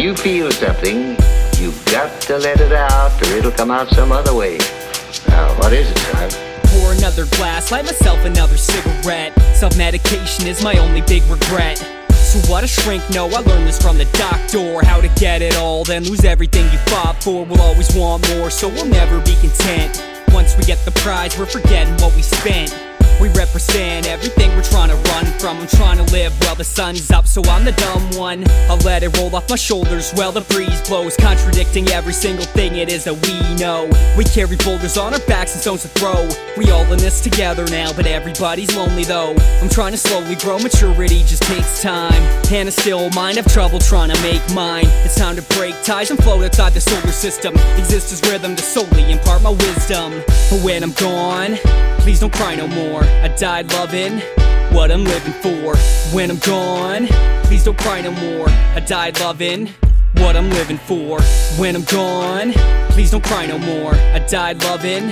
you feel something, you've got to let it out or it'll come out some other way. Now, what is it, son? Pour another glass, light myself another cigarette. Self medication is my only big regret. So what a shrink, no, I learned this from the doctor How to get it all, then lose everything you fought for We'll always want more, so we'll never be content Once we get the prize, we're forgetting what we spent we represent everything we're trying to run from. I'm trying to live while the sun's up, so I'm the dumb one. I'll let it roll off my shoulders while the breeze blows, contradicting every single thing it is that we know. We carry boulders on our backs and stones to throw. We all in this together now, but everybody's lonely though. I'm trying to slowly grow, maturity just takes time. And a still mind, have trouble trying to make mine. It's time to break ties and float outside the solar system. Exist as rhythm to solely impart my wisdom. But when I'm gone, please don't cry no more. I died loving what I'm living for. When I'm gone, please don't cry no more. I died loving what I'm living for. When I'm gone, please don't cry no more. I died loving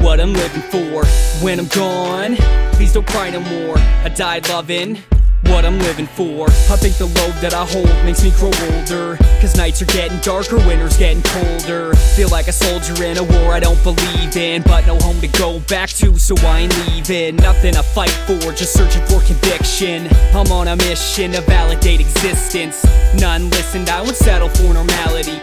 what I'm living for. When I'm gone, please don't cry no more. I died loving what I'm living for. I think the load that I hold makes me grow older. Nights are getting darker, winter's getting colder. Feel like a soldier in a war I don't believe in. But no home to go back to, so I ain't leaving. Nothing to fight for, just searching for conviction. I'm on a mission to validate existence. None listened, I won't settle for normality.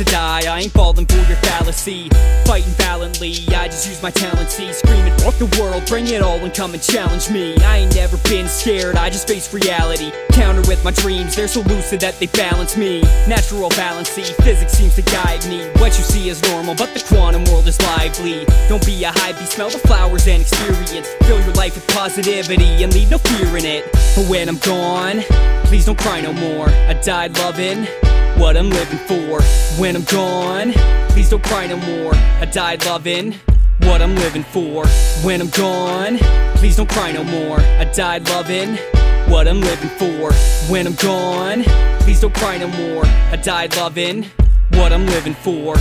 To die, I ain't falling for your fallacy. Fighting valiantly, I just use my talent, see. Screaming, fuck the world, bring it all and come and challenge me. I ain't never been scared, I just face reality. Counter with my dreams, they're so lucid that they balance me. Natural balancy, physics seems to guide me. What you see is normal, but the quantum world is lively. Don't be a bee, smell the flowers and experience. Fill your life with positivity and leave no fear in it. But when I'm gone, please don't cry no more. I died loving what I'm living for. When I'm gone, please don't cry no more. I died loving what I'm living for. When I'm gone, please don't cry no more. I died loving what I'm living for. When I'm gone, please don't cry no more. I died loving what I'm living for.